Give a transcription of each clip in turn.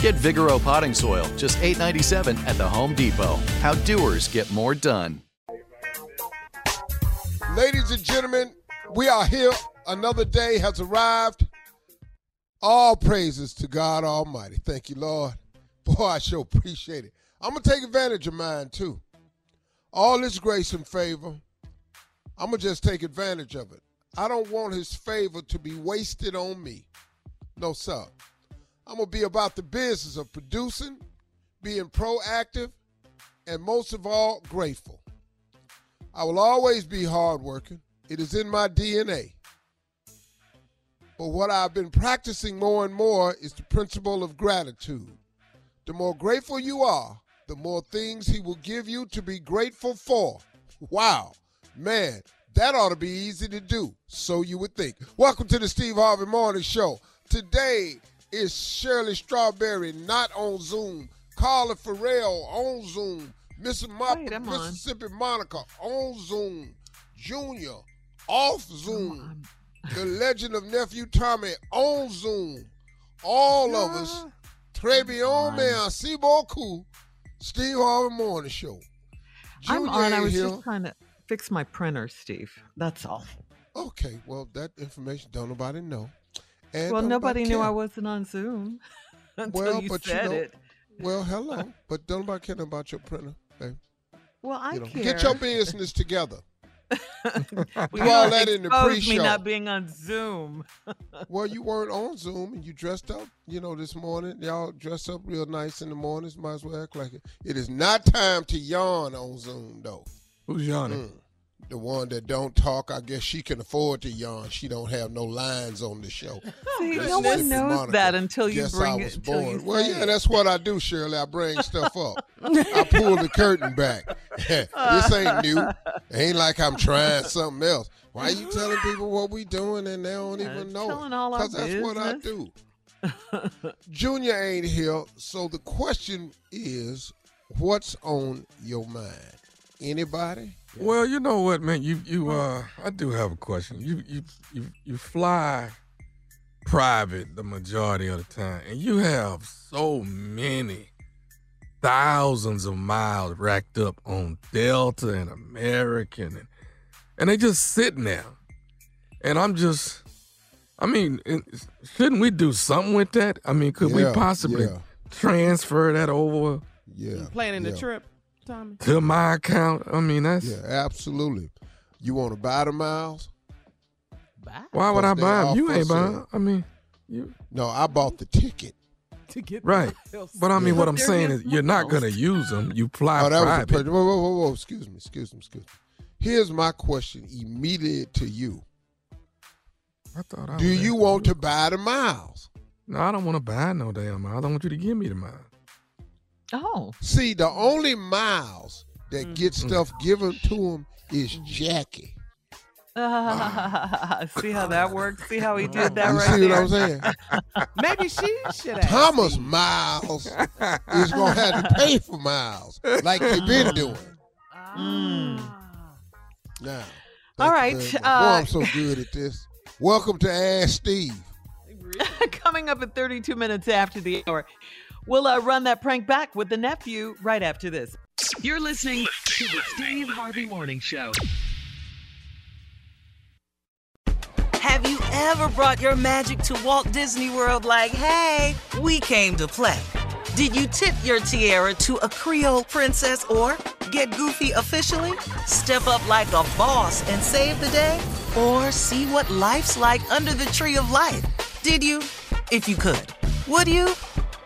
Get Vigoro potting soil, just $8.97 at the Home Depot. How doers get more done. Ladies and gentlemen, we are here. Another day has arrived. All praises to God Almighty. Thank you, Lord. Boy, I sure appreciate it. I'm going to take advantage of mine, too. All this grace and favor, I'm going to just take advantage of it. I don't want his favor to be wasted on me. No, sir. I'm going to be about the business of producing, being proactive, and most of all, grateful. I will always be hardworking. It is in my DNA. But what I've been practicing more and more is the principle of gratitude. The more grateful you are, the more things he will give you to be grateful for. Wow. Man, that ought to be easy to do. So you would think. Welcome to the Steve Harvey Morning Show. Today is Shirley Strawberry not on Zoom. Carla Ferrell on Zoom. Miss I'm on. Mississippi Monica on Zoom. Junior off Zoom. The legend of Nephew Tommy on Zoom. All of us. Bien, merci beaucoup. Steve Harvey Morning Show. I'm on. I was here. just trying to fix my printer, Steve. That's all. Okay, well, that information don't nobody know. And well, nobody knew. I wasn't on Zoom until Well, you but you said know- it. Well, hello, but don't nobody care about your printer, babe. Well, I You know, care. get your business together. Well, Do you all that in the expose me pre-show. not being on Zoom. Well, you weren't on Zoom and you dressed up, you know, this morning. Y'all dress up real nice in the mornings. Might as well act like it. It is not time to yawn on Zoom, though. Who's yawning? Mm. The one that don't talk, I guess she can afford to yawn. She don't have no lines on the show. See, no one knows Monica, that until you guess bring I it. was you born. Well, yeah, it. that's what I do, Shirley. I bring stuff up. I pull the curtain back. this ain't new. Ain't like I'm trying something else. Why are you telling people what we doing and they don't Yeah, even know? Because that's what I do. Junior ain't here, so the question is, what's on your mind? Anybody? Well, you know what, man. You you uh, I do have a question. You you you you fly private the majority of the time, and you have so many thousands of miles racked up on Delta and American, and and they just sitting there. And I'm just, I mean, shouldn't we do something with that? I mean, could we possibly yeah. transfer that over Yeah. Planning the trip, Tommy. to my account? I mean, that's Yeah, absolutely. You want to buy the miles? Bye. why would I buy them? You ain't buying. sale. 'em. I mean, you No, I bought the ticket. To get right. But I mean, what I'm They're saying is, you're not gonna use them. You fly Oh, that was a private. Whoa, whoa, whoa, whoa. Excuse me, excuse me, excuse me. Here's my question immediately to you. I thought I Do you asking want to buy the miles? No, I don't want to buy no damn miles. I want you to give me the miles. Oh. See, the only miles that get Mm. stuff given to him is Jackie. see how that works? See how he did that You right see what? I'm saying? Maybe she should have. Thomas Miles is gonna have to pay for miles like you've been doing. Mm. Now, All right. Boy, uh, I'm so good at this. Welcome to Ask Steve. Coming up at 32 minutes after the hour, we'll uh, run that prank back with the nephew right after this. You're listening to the Steve Harvey Morning Show. Have you ever brought your magic to Walt Disney World like, hey, we came to play? Did you tip your tiara to a Creole princess or get goofy officially? Step up like a boss and save the day? Or see what life's like under the tree of life? Did you? If you could. Would you?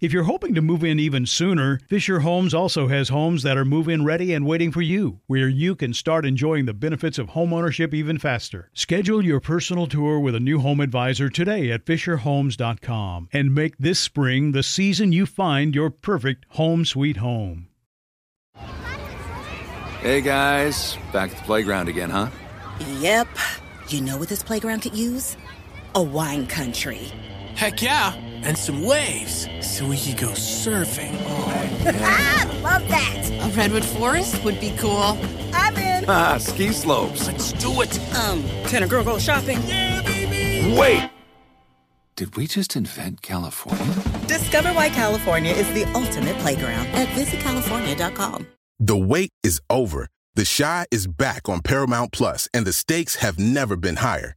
If you're hoping to move in even sooner, Fisher Homes also has homes that are move in ready and waiting for you, where you can start enjoying the benefits of homeownership even faster. Schedule your personal tour with a new home advisor today at FisherHomes.com and make this spring the season you find your perfect home sweet home. Hey guys, back at the playground again, huh? Yep. You know what this playground could use? A wine country. Heck yeah, and some waves so we could go surfing. I love that. A redwood forest would be cool. I'm in. Ah, ski slopes. Let's do it. Um, can a girl go shopping? Yeah, baby. Wait! Did we just invent California? Discover why California is the ultimate playground at visitcalifornia.com. The wait is over. The Chi is back on Paramount Plus, and the stakes have never been higher.